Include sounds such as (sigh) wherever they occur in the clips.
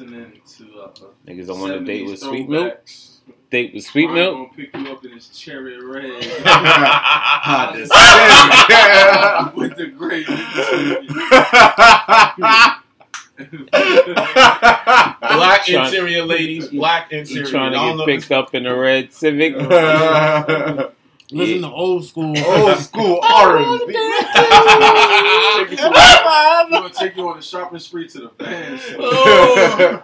listening to uh, Niggas don't want to date 70s with sweet milk. Date with sweet I'm milk. gonna pick you up in this cherry red (laughs) this (laughs) with the gravy. (laughs) Black Trying- interior ladies, black You interior. trying to get know picked up in a red Civic? Listen to old school. (laughs) Old school (laughs) R&B. (laughs) I'm gonna take you on a shopping spree to the fans. Oh.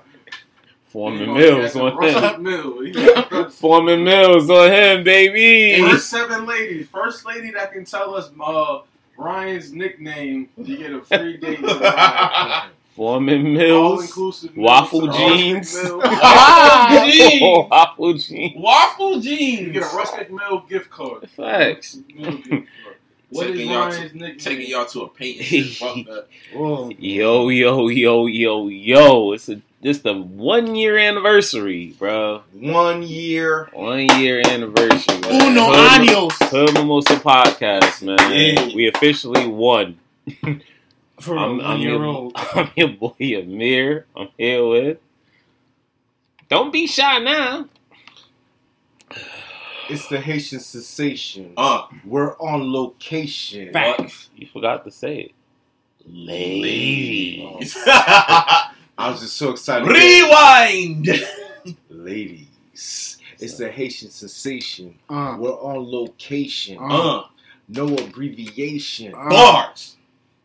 Forman Mills on him. Russell Mill. Forman Mills on him, baby. First seven ladies. First lady that can tell us uh, Ryan's nickname, you get a free date. To the ride. Forman Mills. Waffle meals, jeans. Rustic Mill. Waffle ah, jeans. Waffle jeans. Waffle You jeans. get a Rustic Mill gift card. Facts. Rustic Mill gift. (laughs) What is Taking y'all to- Taking y'all to a paint and (laughs) shit. Fuck Yo, yo, yo, yo, yo. It's a it's the one year anniversary, bro. One year. One year anniversary. man. Uno Hood- años. Hood Mimosa podcast, man. Yeah. We officially won. (laughs) For I'm, a I'm one year your, (laughs) old. I'm your boy Amir. I'm here with. Don't be shy now. It's the Haitian sensation. Uh, We're on location. Facts. You forgot to say it. Ladies. (laughs) I was just so excited. Rewind. Ladies. It's the Haitian sensation. Uh, We're on location. Uh. Uh, No abbreviation. uh, bars.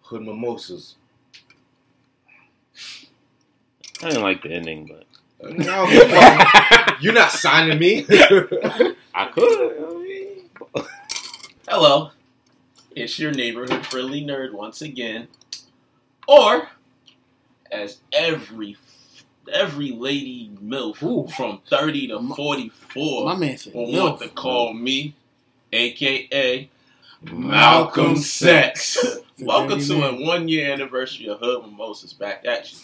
Hood mimosas. I didn't like the ending, but No, (laughs) you're not signing me. I could. Hello. It's your neighborhood friendly nerd once again. Or, as every every lady MILF Ooh. from 30 to 44 my man said, will want to call me, aka Malcolm Sex. (laughs) Welcome to a one year anniversary of Hood Mimosas back at you.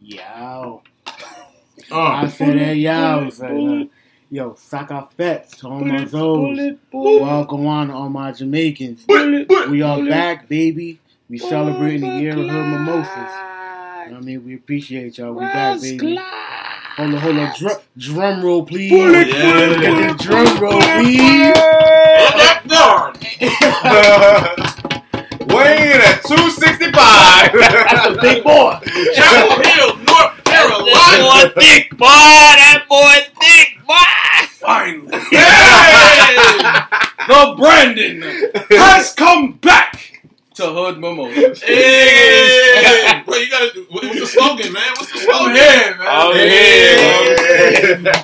Yow. Uh, I said that, yow. Said, uh, Yo, Saka Fets to all my Zoes. Welcome on to all my Jamaicans. We are back, baby. We celebrating the year of Hood Mimosas. You know what I mean, we appreciate y'all. We back, baby. Hold on, hold on. Drum, drum roll, please. Yeah. Get the drum roll, please. Weighing (laughs) at 265. That's a big boy. Chapel Hill, North Carolina. That boy thick, boy. That boy thick, boy. Finally. (laughs) Hey! the Brandon has come back to Hood Mimosas. (laughs) Hey! Bro, you gotta do, what- what's the slogan, man? What's the I'm slogan? here, man. I'm Yeah.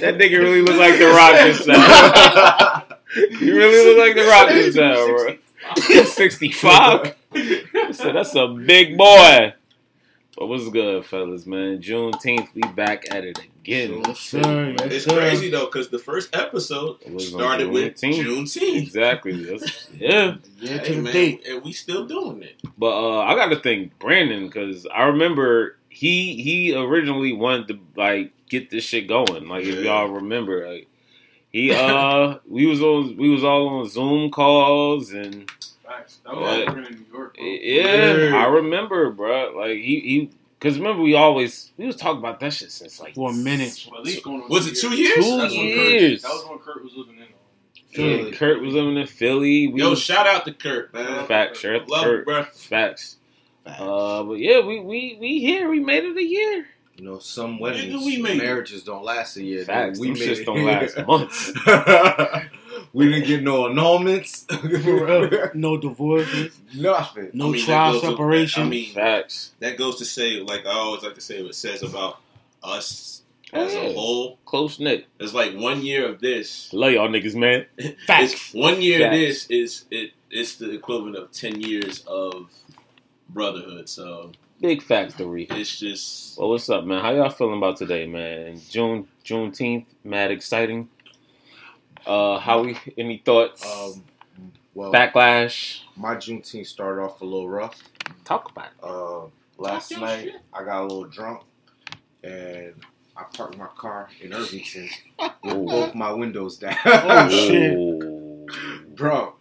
That nigga really look like the Rock just now. (laughs) You really look like the Rock just now, bro. (laughs) 65. So that's a big boy. But what's good, fellas, man? Juneteenth, we back at it again. Yes, sir. Yes, It's sir. crazy though, because the first episode It was started with Juneteenth. Juneteenth. Exactly. That's, (laughs) yeah. Yeah, Hey, man, date. and we still doing it. But uh, I got to thank Brandon because I remember he he originally wanted to like get this shit going. Like if y'all remember, like he uh (laughs) we was on we was all on Zoom calls and Facts. That was What? over in New York. bro. yeah, Yeah. I remember, bro. Like he he because remember we always we was talking about that shit since like For a minute. Well, at least going on Was two it two years. years? Two That's when years. Kurt, that was when Kurt was living in. um, Yeah, Philly. Kurt was living in Philly. We Yo, was, shout out to Kurt, man. facts, shout out to Love Kurt. it, bro. Facts. Uh, but yeah, we we we here. We made it a year. You know, some weddings, we marriages don't last a year. Facts. We Them made shits it. don't last (laughs) months. (laughs) we didn't get no annulments. (laughs) No divorces. Nothing. No I mean, trial goes to- separation. I mean, Facts. that goes to say, like I always like to say, what it says about us as Oh, a whole. Close knit. It's like one year of this. Love y'all niggas, man. (laughs) Facts. It's one year of this is it. It's the equivalent of ten years of brotherhood. So Big factory. it's just Well, what's up, man? How y'all feeling about today, man? June Juneteenth, mad exciting. Uh, how we? Any thoughts? Um, well, Backlash. my Juneteenth started off a little rough. Talk about it. Uh, last Talk night, shit. I got a little drunk, and I parked my car in Irvington with Ooh. both my windows down. Oh, (laughs) shit. Bro,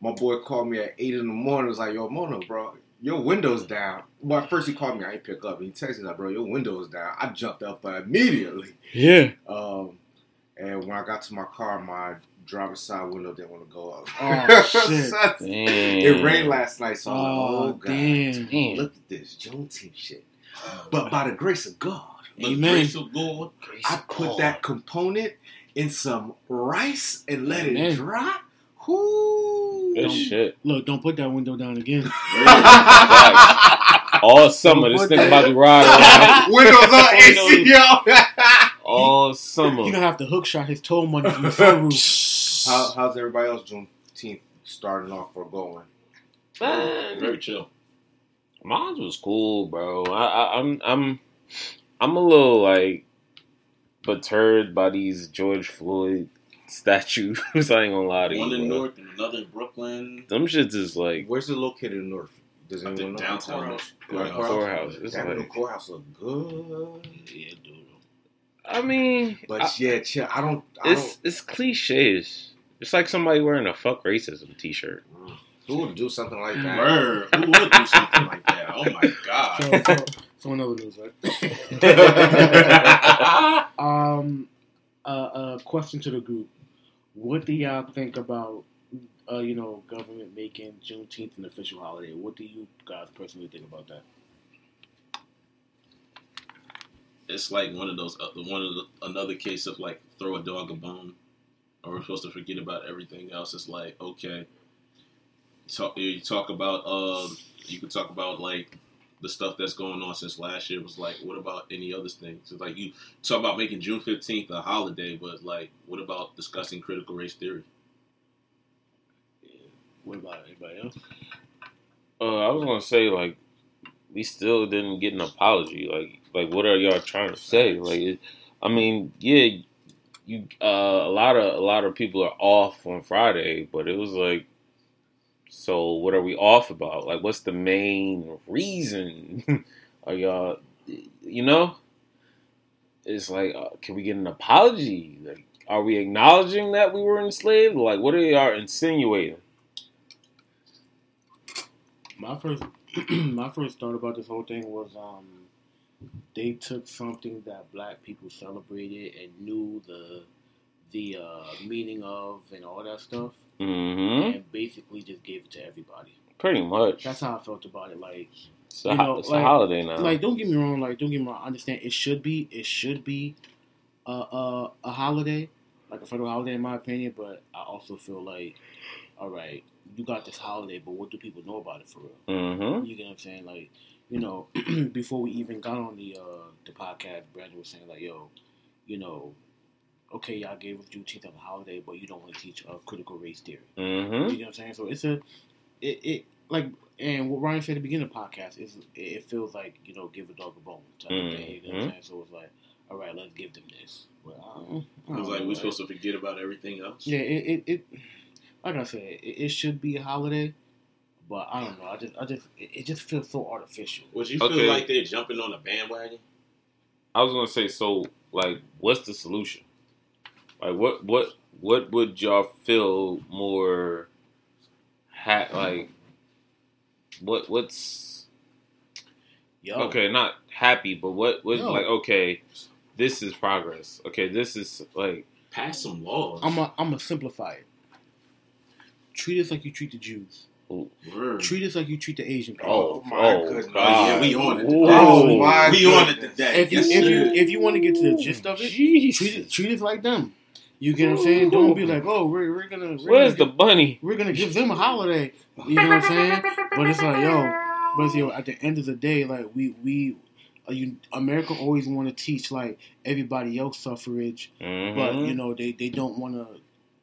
my boy called me at eight in the morning. Was like, "Yo, Mono, bro, your window's down. Well, at first he called me, I didn't pick up. He texted me like, bro, your window's down. I jumped up immediately. Yeah. Um, and when I got to my car, my driver's side window didn't want to go up. Oh, (laughs) shit. Damn. it rained last night, so I'm like, Oh, oh, God. damn. Damn. Look at this Juneteenth shit. But by the grace of God, The Amen. grace of God. I put that component in some rice and let Amen. it dry. Whoo! Good shit. Look, don't put that window down again. (laughs) All summer, this thing about to ride around. (laughs) Windows on AC, yo. All You summer. You don't have to hook shot his toe money from the sunroof. (laughs) How, how's everybody else Juneteenth starting off or going? Man, Very chill. Mine was cool, bro. I, I, I'm I'm I'm a little like perturbed by these George Floyd (laughs) statues. (laughs) I ain't gonna lie to One you. in bro. North and another in Brooklyn. Them shits is like Where's it located in North? Does I anyone know? downtown. Courthouse. Courthouse. courthouse. It's That new like, courthouse look good. Yeah, dude. I mean, But I- yeah, chill. I don't. I it's it's cliches. It's like somebody wearing a "fuck racism" T-shirt. Who would do something like that? Word. Who would do something like that? Oh my god. So, so, so in other news, right? (laughs) Um, uh, uh, question to the group: What do y'all think about, uh, you know, government making Juneteenth an official holiday? What do you guys personally think about that? It's like one of those uh, one of the, another case of like throw a dog a bone, or we're supposed to forget about everything else. It's like okay, talk you talk about um you could talk about like the stuff that's going on since last year was like what about any other things? It's like you talk about making June fifteenth a holiday, but like what about discussing critical race theory? What about anybody else? Uh, I was gonna say like we still didn't get an apology. Like like what are y'all trying to say? Like it, I mean, yeah, you uh, a lot of a lot of people are off on Friday, but it was like, so what are we off about? Like, what's the main reason? (laughs) are y'all, you know? It's like, uh, can we get an apology? Like, are we acknowledging that we were enslaved? Like, what are y'all insinuating? My first, (clears throat) my first thought about this whole thing was, um, they took something that black people celebrated and knew the, the uh, meaning of and all that stuff, Mm-hmm. and basically just gave it to everybody. Pretty much. That's how I felt about it. Like, It's a, you know, it's like- a holiday now. like don't get me wrong like don't get me wrong i understand it should be it should be a, a, a holiday like a federal holiday in my opinion but i also feel like all right you got this holiday but what do people know about it for real mm-hmm. you get what i'm saying like you know (clears throat) before we even got on the uh the podcast brandon was saying like yo you know okay y'all gave us juneteenth as a holiday but you don't want to teach uh, critical race theory Mm-hmm. you know what I'm saying? So it's a, it, it like, and what Ryan said at the beginning of the podcast is, it, it feels like you know, give a dog a bone type of thing. You know what I'm saying? So it's like, all right, let's give them this. Well, I It was like we're right? supposed to forget about everything else. Yeah, it, it, it like I said, it, it should be a holiday, but I don't know. I just, I just, it, it just feels so artificial. Would you Okay. feel like they're jumping on a bandwagon? I was gonna say, so like, what's the solution? Like, what, what, what would y'all feel more? Ha- like, what, what's Yo, okay? Not happy, but what, what, Yo. like, okay, this is progress. Okay, this is like, Pass some laws. I'm a, I'm gonna simplify it. Treat us like you treat the Jews. Word. Treat us like you treat the Asian people. oh, my oh, goodness. God. Yeah, we on it. Ooh. Oh, my we on it today. If you, Yes, if you, if you want to get to the gist of it, Jeez. treat it treat it like them. You get what I'm saying? Don't be like, oh, we're, we're gonna we're Where's the gonna, bunny? give, we're gonna give them a holiday. You know what I'm saying? But it's like, yo, but it's, yo, at the end of the day, like we we. Uh, you, America always want to teach like everybody else suffrage, Mm-hmm. but you know they, they don't want to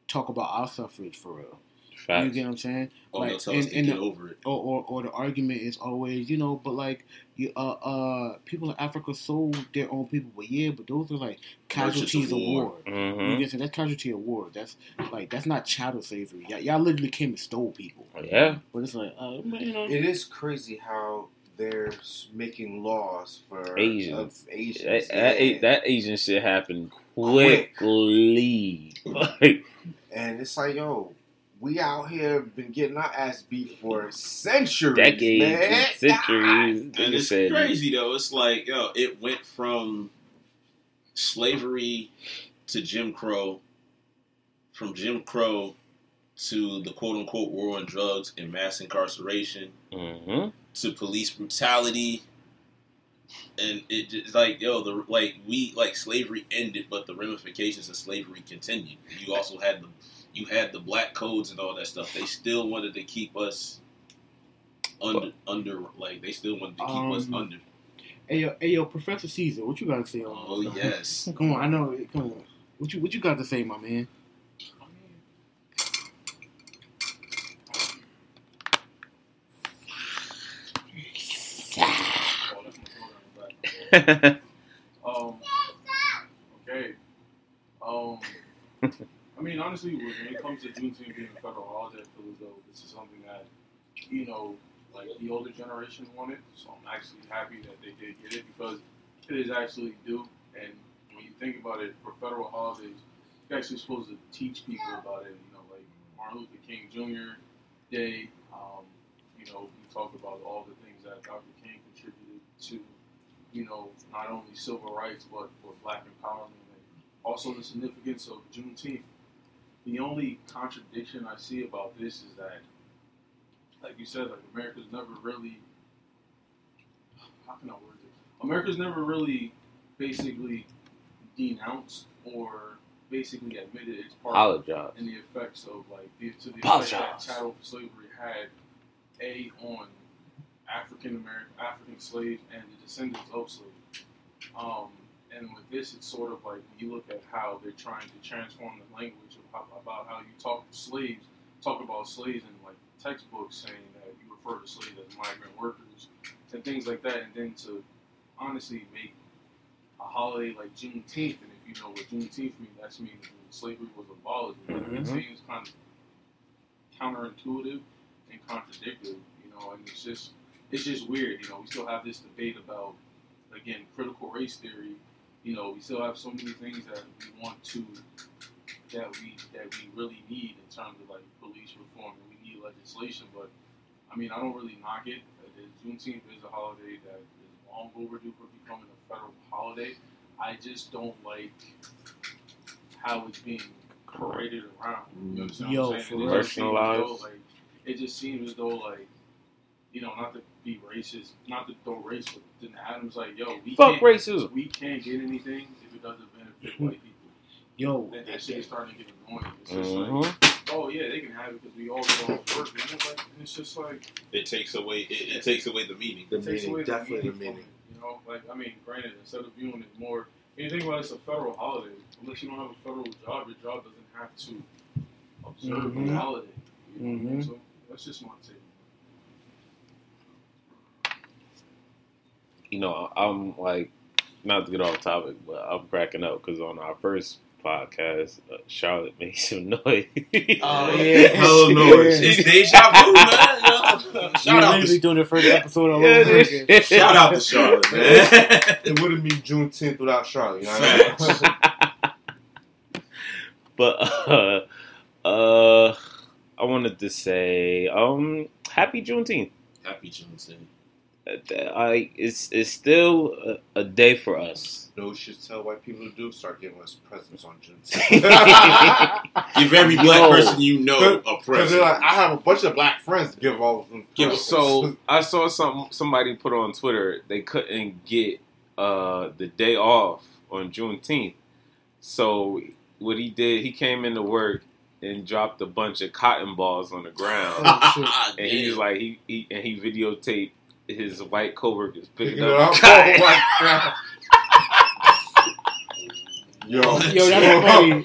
talk about our suffrage for real. You Facts. get what I'm saying? oh, like, they'll us and- to and get the- over it. Or, or or the argument is always, you know, but like you uh uh people in Africa sold their own people, but yeah, but those are like casualties of war. war. You Mm-hmm. get that's casualty of war. That's like that's not chattel slavery. Y'all, y'all literally came and stole people. Yeah. But it's like, uh, you know, It is crazy how they're making laws for Asians. of Asians. That, that, that Asian shit happened Quick. quickly. (laughs) Like, and it's like, yo, we out here been getting our ass beat for centuries, Decades, man. and centuries. And Nigga it's said, crazy though. It's like yo, it went from slavery to Jim Crow, from Jim Crow to the quote unquote war on drugs and mass incarceration hmm to police brutality. And it just like yo, the like we like slavery ended, but the ramifications of slavery continued. You also had the you had the black codes and all that stuff. They still wanted to keep us under under like they still wanted to keep us Um, under. Hey yo, hey yo, Professor Caesar, what you got to say on? Oh yes. (laughs) Come on, I know. Come on, what you what you got to say, my man? (laughs) (laughs) Um. Okay. Um. I mean, honestly, when it comes to Juneteenth being a federal holiday, I feel as though this is something that, you know, like the older generation wanted. So I'm actually happy that they did get it because it is actually due. And when you think about it, for federal holidays, you're actually supposed to teach people about it. You know, like Martin Luther King Jr. Day. Um, you know, we talk about all the things that Dr. King contributed to you know, not only civil rights, but for black empowerment and also the significance of Juneteenth. The only contradiction I see about this is that, like you said, like America's never really, how can I word it? America's never really basically denounced or basically admitted its part Apologize. and the effects of like the, to the effect Apologize. that chattel slavery had a on African American African slaves and the descendants of slaves. Um, and with this, it's sort of like when you look at how they're trying to transform the language of how, about how you talk to slaves, talk about slaves in like textbooks, saying that you refer to slaves as migrant workers and things like that, and then to honestly make a holiday like Juneteenth, and if you know what Juneteenth means, that means slavery was abolished. It Mhm. seems kind of counterintuitive and contradictory, you know, and it's just it's just weird, you know. We still have this debate about again critical race theory. You know, we still have so many things that we want to that we that we really need in terms of like police reform and we need legislation. But I mean, I don't really knock it. The Juneteenth is a holiday that is long overdue for becoming a federal holiday. I just don't like how it's being paraded around. You understand Yo, what I'm saying? for It just seems though, Personalized. like it just seems as though like you know, not to be racist, not to throw race, but then Adam's like, yo, we Fuck can't, racism. we can't get anything if it doesn't benefit white people. Yo, Then that shit is starting to get annoying. It's just hmm like, oh yeah, they can have it because we all get off work. And it's, like, and it's just like It takes away it, it takes away the meaning. The it takes meaning, away definitely the from meaning. it, You know, like I mean, granted, instead of viewing it more, when you think about it, it's a federal holiday. Unless you don't have a federal job, your job doesn't have to observe Mhm. the holiday. You know what I mean? Mhm. So that's just my take. You know, I'm like, not to get off topic, but I'm cracking up because on our first podcast, uh, Charlotte (laughs) made some noise. Oh, (laughs) yeah. Hell no. It's, it's deja vu, man. (laughs) we Shout out, literally to, doing the first episode all Yeah, over again. shout out to Charlotte, man. It wouldn't be Juneteenth without Charlotte. You know what I mean? but uh, uh, I wanted to say, um, happy Juneteenth. Happy Juneteenth. I it's it's still a, a day for us. You know what should tell white people to do? Start giving us presents on Juneteenth. (laughs) Give every black Yo. person you know a present. they're like, I have a bunch of black friends to give all of them Give. So (laughs) I saw some somebody put on Twitter they couldn't get uh, the day off on Juneteenth. So what he did, he came into work and dropped a bunch of cotton balls on the ground, Oh, and he was like he, he and he videotaped his white coworkers (laughs) picking Picking up up. cotton. Oh my. Yo, Yo, that's funny.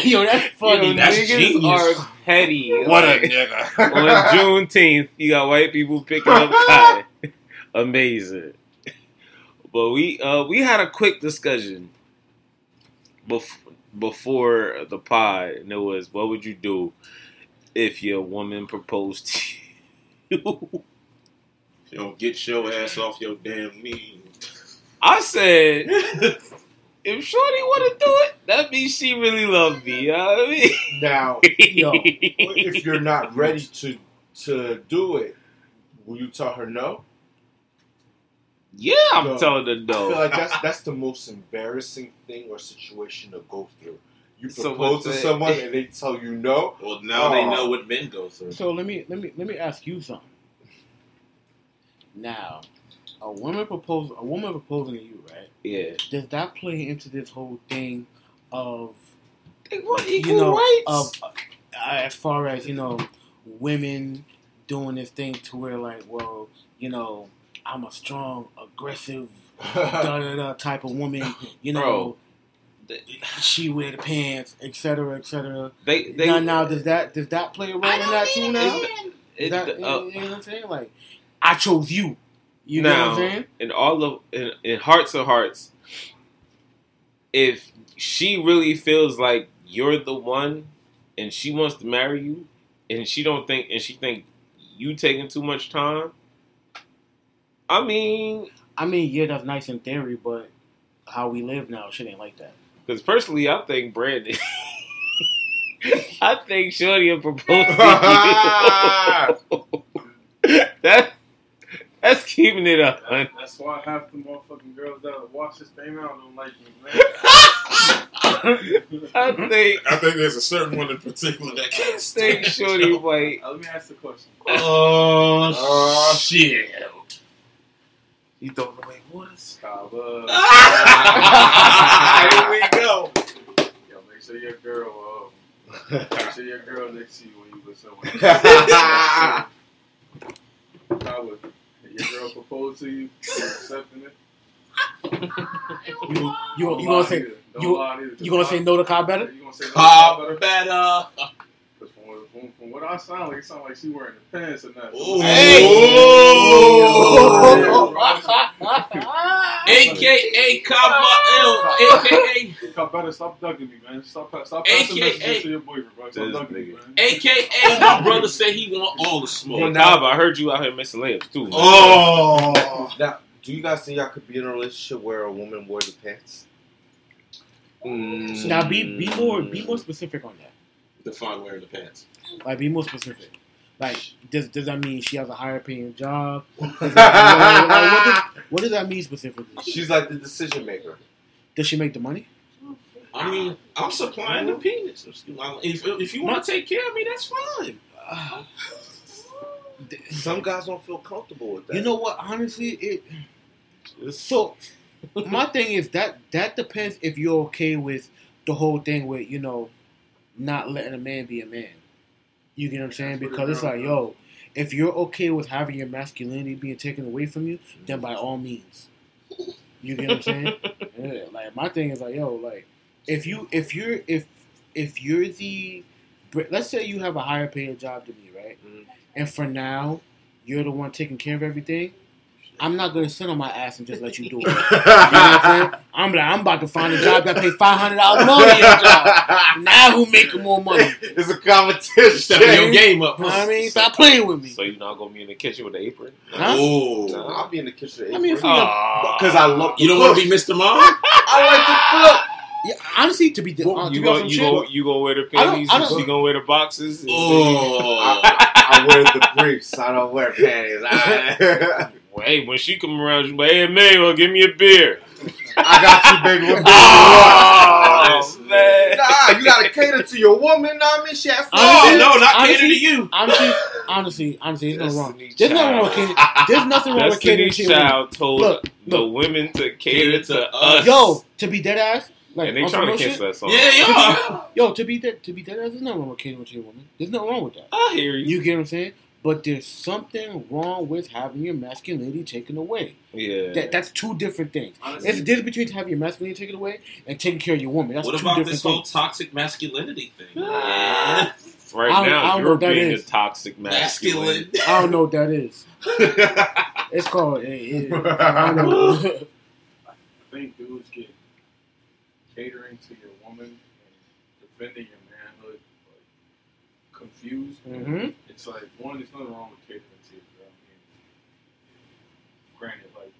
(laughs) Yo, that's funny. Yo, That's niggas genius. are petty. What a Like, nigga. (laughs) on Juneteenth, you got white people picking up cotton. Amazing. But we uh, we had a quick discussion bef- before the pod, and it was, what would you do if your woman proposed to you? You know, get your ass off your damn knee. I said, (laughs) if Shorty want to do it, that means she really loved me. You know what I mean? Now, Yo. if you're not ready to to do it, will you tell her no? yeah, I'm No. telling her no. I feel like that's that's the most embarrassing thing or situation to go through. You propose what's to that? someone and they tell you no. Well, now they Oh. know what men go through. So let me let me let me ask you something. Now, a woman propose a woman proposing to you, right? Yeah, Does that play into this whole thing of they want you equal know rights. of uh, as far as you know women doing this thing to where like well you know I'm a strong aggressive da da da type of woman you know Bro. she wear the pants etc etc they they now now does that does that play a role in that too now it, Is that, uh, you know what I'm saying like I chose you you know what I'm saying in all of in, in hearts of hearts, if she really feels like you're the one, and she wants to marry you, and she don't think, and she think you taking too much time. I mean, I mean yeah that's nice in theory but how we live now shit ain't like that because personally, I think Brandon. (laughs) I think Shorty will propose to you. that (laughs) that's keeping it up. That, that's why half the motherfucking girls that watch this thing now don't like me, man. (laughs) I (laughs) think I think there's a certain one in particular that can't I think Shorty might. Uh, let me ask the question. Oh, Oh, shit! You throwing away waters? Kava. Here we go. Yo, make sure your girl, uh, make sure your girl next to you when you listen. When you Kava, your girl propose to you, you accepting it? you you, you Don't gonna say you- you gonna say no to Cobb better You gonna say no to Pop better? better. Because from, what- from, from what I sound like, it sound like she wearing the pants and that. Ooh. Hey! AKA Kaba L, AKA Kyle, better stop ducking me, man. Stop, stop passing AKA messages to your boyfriend, bro. Stop ducking me, man. AKA my brother said he want all the Well, smoke. Cobb, I heard you out here missing layups too. man. Oh, now, do you guys think y'all could be in a relationship where a woman wore the pants? Mm. now be be more be more specific on that define wearing the pants. like be more specific like does does that mean she has a higher paying job Does (laughs) that- like, what, does, what does that mean specifically She's like the decision maker. does she make the money I mean, I'm supplying the penis. If, if you want to take care of me, that's fine. (sighs) Some guys don't feel comfortable with that. you know what honestly it so my thing is that that depends if you're okay with the whole thing with you know not letting a man be a man. You get what I'm saying? That's what it Because it's like, yo, if you're okay with having your masculinity being taken away from you, then by all means. You get what I'm saying? (laughs) Yeah, like my thing is like, yo, like if you if you're if if you're the let's say you have a higher paying job than me, right? Mhm. And for now, you're the one taking care of everything. I'm not gonna sit on my ass and just let you do it. You know what I'm saying? I'm like, I'm about to find a job that pay five hundred dollars more than your job. Now who making more money? It's a competition. Stepping your game up. You know what I mean? Stop playing with me. So you're not gonna be in the kitchen with the apron? Huh? Oh, I'll be in the kitchen. I mean, if you- because I love you don't want to be Mr. Mom? (laughs) I like to cook. Yeah, honestly, to be You uh, to be gonna honest, you some gonna you gonna wear the I don't- panties? I and don't- She gonna wear the boxes? Oh, (laughs) I, I wear the briefs. I don't wear panties. I, Well, hey, when she come around, she's like, "Hey, Emmanuel, give me a beer." I got you, baby. What Oh, you want? man. Nah, you gotta cater to your woman. Know what I mean, she has Honestly- oh no, not honestly- cater to you. honestly, honestly, honestly, there's no wrong. Destiny There's nothing wrong with catering. There's nothing wrong with catering to your woman. Child told Look, the look. women to cater Cater to to us. us. Yo, to be dead ass, like and they trying to real cancel shit, that song. Yeah, yeah. (laughs) Yo, to be dead, to be dead ass, there's nothing wrong with catering to your woman. There's nothing wrong with that. I hear you. You get what I'm saying? But there's something wrong with having your masculinity taken away. Yeah. That, that's two different things. Honestly, There's a difference between having your masculinity taken away and taking care of your woman. That's What two about different this things. whole toxic masculinity thing? Ah. man? right I don't- I now, don't know you're being is. a toxic masculine. Masculine. I don't know what that is. (laughs) It's called. It, it, I don't know. (laughs) (laughs) I think dudes get catering to your woman and defending your manhood like confused. hmm It's like one, there's nothing wrong with catering to your girl. I mean, granted, like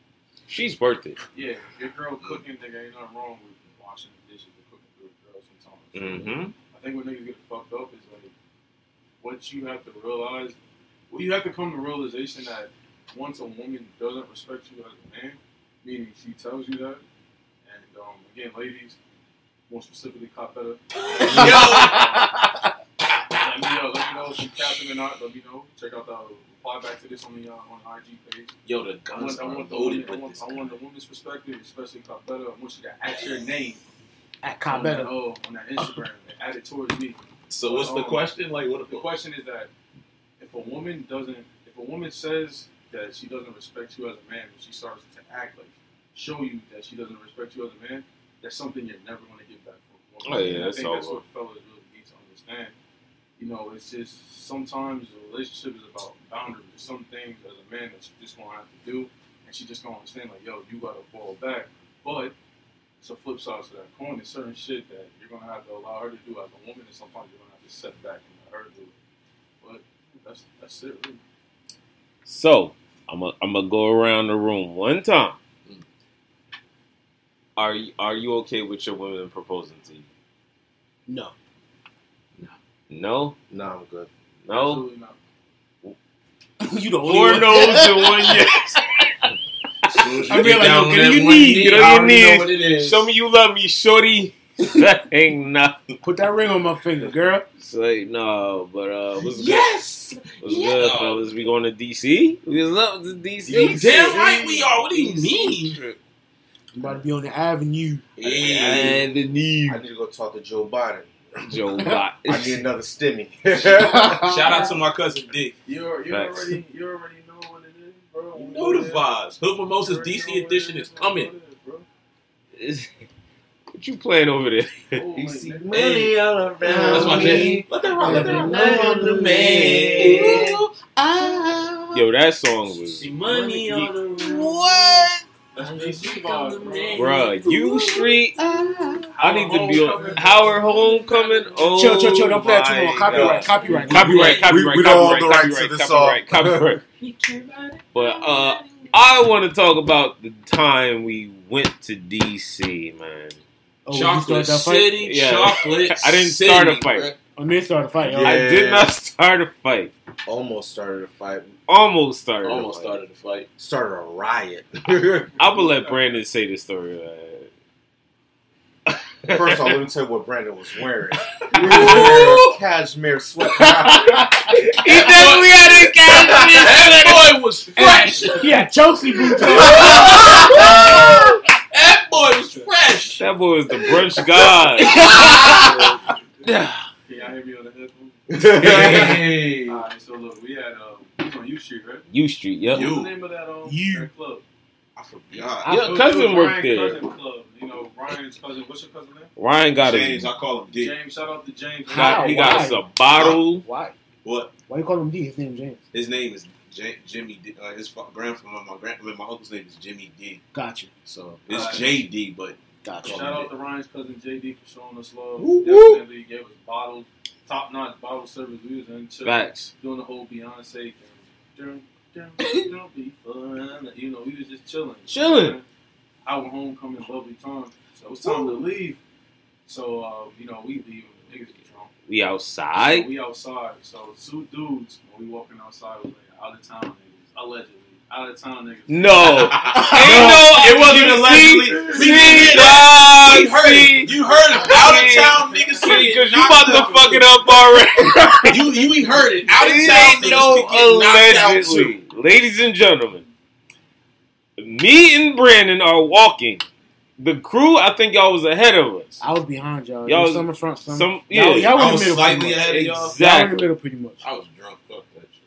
She's worth it. yeah, if your girl cooking, nigga, ain't nothing wrong with washing the dishes or cooking for a girl sometimes. Mm-hmm. I think what niggas get fucked up is like what you have to realize. Well, you have to come to realization that once a woman doesn't respect you as a man, meaning she tells you that, and um, again, ladies, more specifically, cop (laughs) better. Let me know. Let me know if you capping or not. Let me know. Check out the reply back to this on the uh, on the IG page. Yo, the I guns want, I are want, the loaded woman, I, with want. I want the woman's perspective, especially cop better. I want you to add your name At on Cop that, oh, on that Instagram and add it towards me. So what's the Um, question? Like, what? The question is that if a woman doesn't, if a woman says that she doesn't respect you as a man, and she starts to act like show you that she doesn't respect you as a man, that's something you're never going to get back from. a. Oh, yeah, And I think that's what fellas really need to understand. You know, it's just sometimes a relationship is about boundaries. Some things as a man that you just gonna have to do, and she just gonna understand like, yo, you gotta fall back. But it's a flip side to that coin. There's certain shit that you're gonna have to allow her to do as a woman, and sometimes you're gonna have to step back and let her do it. But that's that's it. Really. So I'm gonna I'm gonna go around the room one time. Mm. Are you are you okay with your women proposing to you? No. No, No, I'm good. no. Absolutely not. (laughs) you the only Four one. no's and (laughs) one yes. As soon as you I mean, like, down yo, on get that on your knee, knee, get on your know knees. what it is. Show me you love me, shorty. (laughs) that ain't nothing. Put that ring on my finger, girl. It's like no, but uh, what's good? Yes. What's Yeah. good, fellas? We going to DC? We love the DC. You damn right we are. What do you mean? I'm about to be on the avenue. And the new I need to go talk to Joe Biden. (laughs) Joe Bot. I need another stimmy. (laughs) Shout out to my cousin Dick. You you Facts. already you already know what it is, bro. You know the vibes. Hood Mimosas You DC edition it is is, coming. bro. what you playing over there? Oh, You see that. money all around That's my me. Let that rock. Let that rock. Let the man. Ah. Yo, that song was See money on the what? That's bro. Bruh, U Street. I need to be on Howard Homecoming. Oh, chill, chill, chill. Don't play that too my long. Copyright, God. copyright. Copyright, We- copyright, don't own copyright, the rights to copyright, copyright, song. copyright. (laughs) But uh, I want to talk about the time we went to DC, man. Oh, Chocolate started that fight? City, Yeah. chocolate. (laughs) I didn't start a fight. Bruh. Oh, me started a fight. Yeah. I did not start a fight. Almost started a fight. Almost started. a Almost fight. started a fight. Started a riot. (laughs) I will let Brandon say the story. uh, (laughs) First of all, let me tell you what Brandon was wearing. (laughs) He was wearing a cashmere sweatpants. he definitely had a cashmere That boy was fresh. Yeah, Chelsea boots. on. That boy was fresh. That boy was the brunch god. Can y'all hear on the headphones? (laughs) Hey. Alright, so look, we had um, it on U Street, right? U Street, yep. What was the name of that um You. that club? I forgot. Yeah, It was- cousin it was worked Ryan there. Cousin club. You know, Ryan's cousin. What's your cousin name? Ryan got James, us. I call him D. James. Shout out to James. Got, he got Why? us a bottle. Why? What? Why you call him D? His name James. His name is J- Jimmy. D. Uh, his grandfather, my grand, I mean, my uncle's name is Jimmy D. Got you. So it's Alright. JD, but Got you. Shout out to Ryan's cousin JD for showing us love. Woo, woo. Definitely gave us bottles, top notch bottle service. We was in chill, Facts. doing the whole Beyonce thing. Dun, dun, (coughs) dun, be fun. You know, we was just chilling. Chilling. Our homecoming, lovely time. So it was time to leave. So uh, you know, we leave. Niggas be drunk. We So outside. we outside. So two dudes when we walking outside was like out of town niggas, allegedly out of town niggas. No. (laughs) Ain't no, it wasn't allegedly. See, We see, did you heard see. it. You heard it. Out of town niggas. See, get because you knocked about to fuck it up already. (laughs) You you we heard it. Out of town niggas no could get knocked out too. allegedly. Ladies and gentlemen, me and Brandon are walking. The crew, I think y'all was ahead of us. I was behind y'all. Y'all Y'all was- summer front, summer. Some, yeah, y'all, y'all I were was in the middle. slightly ahead of y'all. Y'all were in exactly. the middle pretty much. I was drunk. Fuck that shit.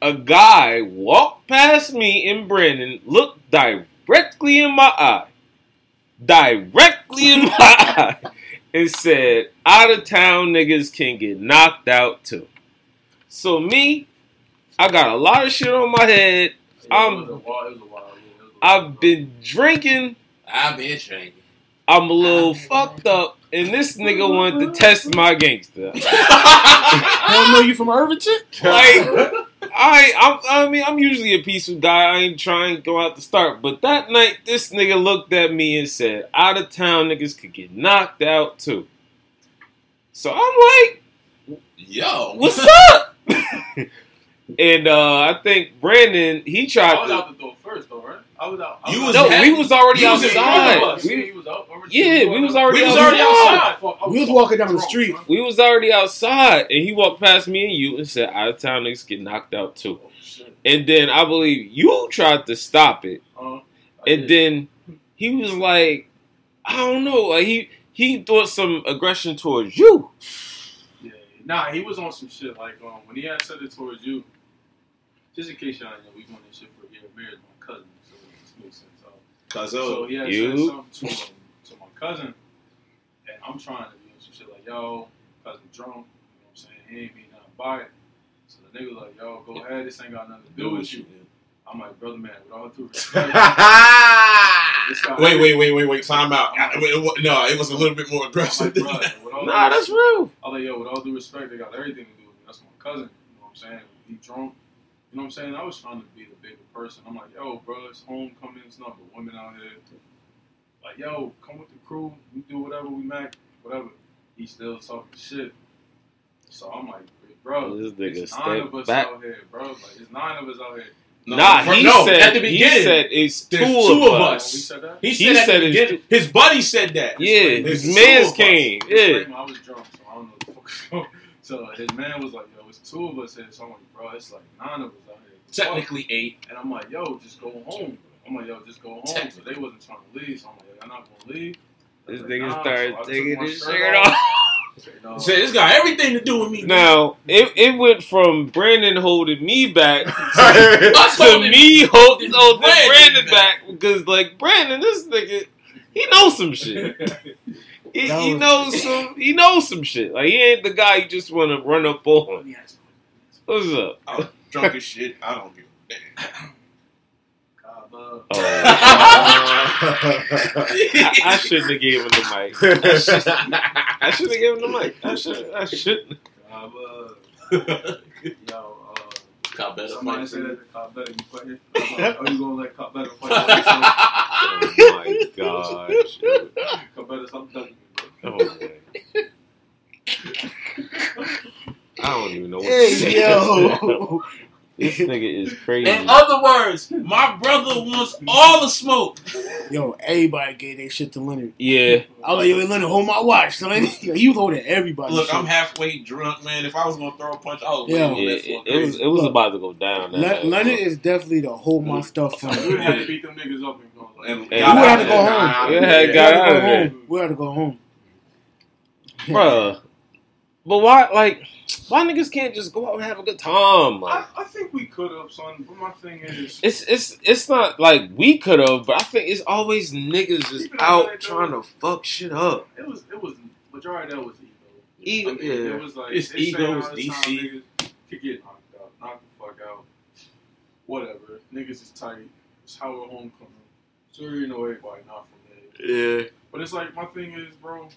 A guy walked past me and Brandon, looked directly in my eye, directly in my (laughs) eye, and said, "Out of town niggas can get knocked out too." So me, I got a lot of shit on my head. I'm, it was a while. It was a while. Yeah, it was a I've been drinking. I've been drinking. I'm a little fucked up, and this nigga wanted to test my gangster. (laughs) I don't know you from Irvington. Like, I, I, I mean, I'm usually a peaceful guy. I ain't trying to go out to start, but that night, this nigga looked at me and said, "Out of town niggas could get knocked out too." So I'm like, Yo, "What's up?" (laughs) and uh, I think Brandon he I tried was to. out the door first, though, right? I was out. I You was was out. No, we was already You was in front outside. Both of us. We- was out. Yeah, we was already We was already outside. Fuck, I We was walking down the street. We was already outside, and he walked past me and you and said, "Out of town niggas get knocked out too." Oh. And then I believe you tried to stop it, Uh, I and did. then he was like, "I don't know." Like he he thought some aggression towards you. Yeah, nah, he was on some shit like um when he had said it towards you. Just in case y'all didn't know, we doing this shit for a year. Married my cousin, so this makes sense. Cause so he You? said something to um, to my cousin, and I'm trying to be some shit like, yo, cousin drunk. You know what I'm saying? He ain't mean nothing by it. So the nigga was like, yo, go ahead. This ain't got nothing to do with you. I'm like, brother, man, with all due (laughs) respect. wait, wait, wait, wait, wait. Time out. I- wait, it no, it was a little bit more I'm aggressive. like, than that. Nah, that's real. I'm like, yo, with all due respect, they got everything to do with me. That's my cousin. You know what I'm saying? He drunk. You know what I'm saying? I was trying to be the bigger person. I'm like, yo, bro, it's homecoming. It's not but women out here. Like, yo, come with the crew. We do whatever we make, whatever. He still talking shit. So I'm like, bro, This nigga it's nine of us back. out here, bro. Like, it's nine of us out here. No, nah, he no, said at the he said it's two, there's of, two of us. us. We said that? He He said at said the beginning. His buddy said that. Yeah, There's his two man's came. Yeah, I was drunk, so I don't know what the fuck was going So his man was like, yo, it's two of us here. So I'm like, bro, it's like nine of us out here. Technically eight. And I'm like, yo, just go home. I'm like, yo, just go home. So they wasn't trying to leave. So I'm like, yo, y'all not gonna leave. this Like, nigga nah, started so taking my his shirt shirt off. off. You know, Said it's got everything to do with me. Now it, it went from Brandon holding me back Us (laughs) to holding- me holding, holding Brandon Brandon back. back because like Brandon, this nigga, he knows some shit. (laughs) He, That he knows some. He knows some shit. Like he ain't the guy you just want to run up on. What's up? I was drunk as shit. I don't give a damn. God, uh, Oh, I, I shouldn't have gave him the mic. (laughs) I should- I should have given him the mic. I should. I shouldn't. God, (laughs) uh, yo, Got better somebody fight said for that to Cop Better. You fight it? Are you gonna let Cop Better fight? (laughs) Oh my gosh. (laughs) Cop Better, stop ducking me. Oh (laughs) man. I don't even know what to Hey, say. yo. This (laughs) nigga is crazy. In other words, my brother wants all the smoke. Yo, everybody gave their shit to Leonard. Yeah. I was like, yo, Leonard, hold my watch, son. he was holding everybody. Look, shit. I'm halfway drunk, man. If I was gonna throw a punch, I was Yeah. on Yeah, that for it, it was it was Look. about to go down. that Le- night, Leonard bro. is definitely the hold my stuff from. We would have to beat them niggas up and go like, And Hey, we out had to go home. Got out of We there. had We got had to go home. We had to go home. Bruh. But why like why niggas can't just go out and have a good time? Like I, I think we could have, son. But my thing is, it's it's it's not like we could have, but I think it's always niggas just out trying to fuck shit up. it was it was majority of that was ego. Ego, I mean, yeah. It was like It's ego, it's DC. Could get knocked out, knock the fuck out, whatever. Niggas is tight. It's how we're homecoming. So you know everybody not from there. Yeah. But it's like my thing is, bro.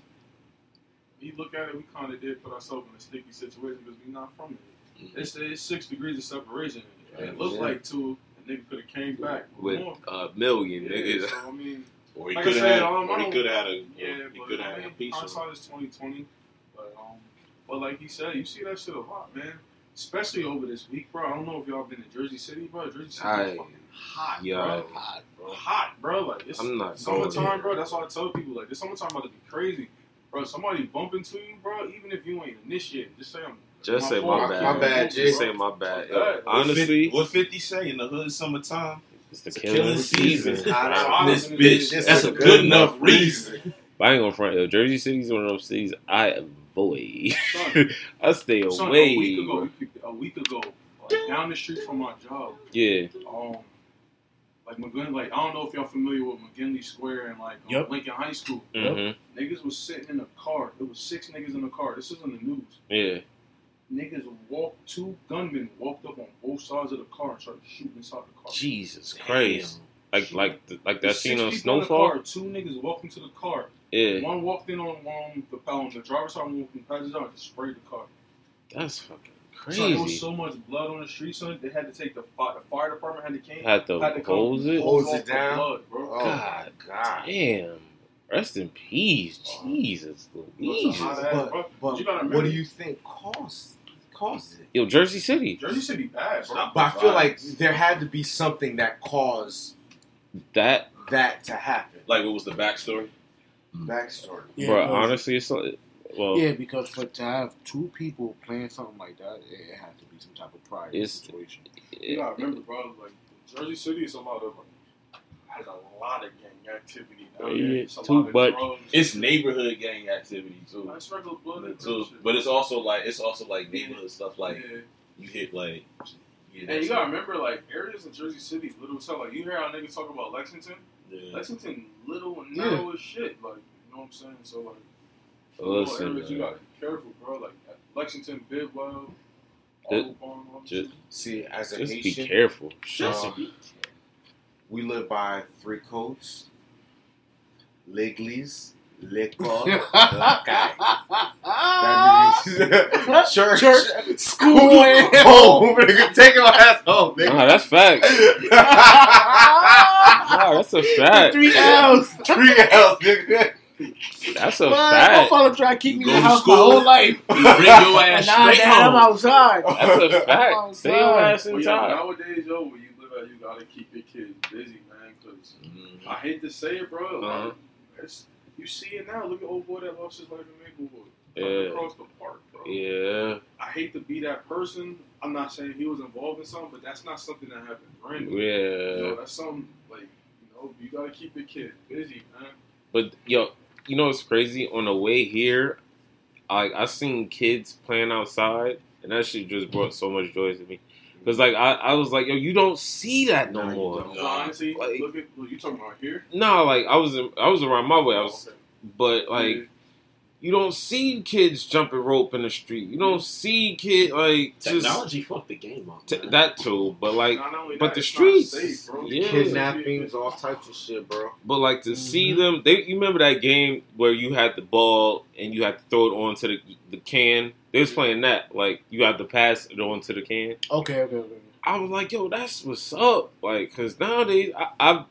You look at it, we kind of did put ourselves in a sticky situation because we not from it. Mhm. It's, it's six degrees of separation. It looked yeah. like two. The nigga could have came back With more. a million Yeah, niggas. so, I mean, Or he Like could have had. um, Or he could have had a. yeah, He but could have I had a mean, piece of. hindsight is twenty twenty. But um, but like he said, you see that shit a lot, man. Especially over this week, bro. I don't know if y'all been to Jersey City, bro. Jersey City I- is fucking hot, Yo. bro. Hot, bro. Hot, bro. Like it's I'm not summertime, there. bro. That's why I tell people like this summertime about to be crazy, bro. Somebody bump into you, bro. Even if you ain't initiated, just say I'm. Just say my bad. My bad, Jay. Just say my bad. Yo, honestly, what 50 say in the hood summertime? it's the It's killing killing season. season. Hot That's out why This bitch. This That's a good enough reason. But I ain't gonna front. Yo, Jersey City's one of those cities I avoid. (laughs) I stay son, away. a week ago, bro. we picked- a week ago, like, down the street from my job, Yeah. um, like McGinley, like I don't know if y'all familiar with McGinley Square and like um, Yep. Lincoln High School. Mm-hmm. Niggas was sitting in a car. There was six niggas in the car. This is in the news. Yeah. Niggas walked. Two gunmen walked up on both sides of the car and started shooting inside the car. Jesus Christ. Like like like that There's scene on people in the Snowfall. car. Two niggas walked into the car. Yeah. One walked in on um, the on the driver's side, one walked in the passenger side, and just sprayed the car. That's fucking So there was so much blood on the street, son. They had to take the fire. The fire department had to came. Had to had to come it. Hose it down? blood, bro. Oh God god. Damn. Rest in peace. Jesus Louise. Hot ass, But, bro. but you what do you think caused caused it? Yo, Jersey City. Jersey City bad, bro. But I feel like there had to be something that caused That, that to happen. Like, what was the backstory? Backstory. Yeah, bro, honestly, it's like, well, Yeah, because for to have two people playing something like that, it, it had to be some type of prior It's- situation. You gotta remember, bro. Like Jersey City is a lot of has a lot of gang activity. Now. Oh, yeah, it's a too, lot of but drugs. It's neighborhood gang activity too. That's regular blood. and Too. But it's also like it's also like neighborhood stuff. Like yeah. you hit like. Yeah, And you gotta remember, like areas in Jersey City, little town. Like you hear how niggas talk about Lexington. yeah. Lexington, little and Yeah. narrow as shit. Like you know what I'm saying. So like, little listen, you gotta be careful, bro. Like Lexington, Bidwell, Just- all that just- See, as a just be nation, careful. um, we live by three codes: Legliz, Liquor, (laughs) Lakay. That (laughs) means (laughs) church, Church, school, and home. Nigga, take your ass home, nigga. Nah, that's facts. Nah, that's a fact. Three L's. Three L's, nigga. That's a Man, my fact. father tried to keep me in Go the to house my school. whole life. Bring your ass (laughs) And now, straight dad, I'm outside. That's a (laughs) fact. Stay your God. ass Well, yo, inside. nowadays, yo, where you live at, you gotta keep your kids busy, man. Cause Mhm. I hate to say it, bro. Uh-huh. it's, you see it now. Look at old boy that lost his life in Maplewood. Yeah. Across the park, bro. Yeah, I hate to be that person. I'm not saying he was involved in something, but that's not something that happened randomly. You know, yeah. that's something like you know you gotta keep your kid busy, man. But yo, you know it's crazy? On the way here, I I seen kids playing outside, and that shit just brought so much joy to me. Cause like I, I was like, yo, you don't see that no No, more. No, honestly, Like- look at what you talking about here. No, like I was in, I was around my way. I was, Okay. but like you don't see kids jumping rope in the street. You don't see kid like just Technology fucked the game up. t- that too. But like, Not only but that, the streets, safe, yeah. Kidnappings, all types of shit, bro. but like to see Mhm. them, they you remember that game where you had the ball and you had to throw it onto the the can. They was playing that like you had to pass it onto the can. Okay, okay, okay. I was like, yo, that's what's up. Like, cause nowadays I, I've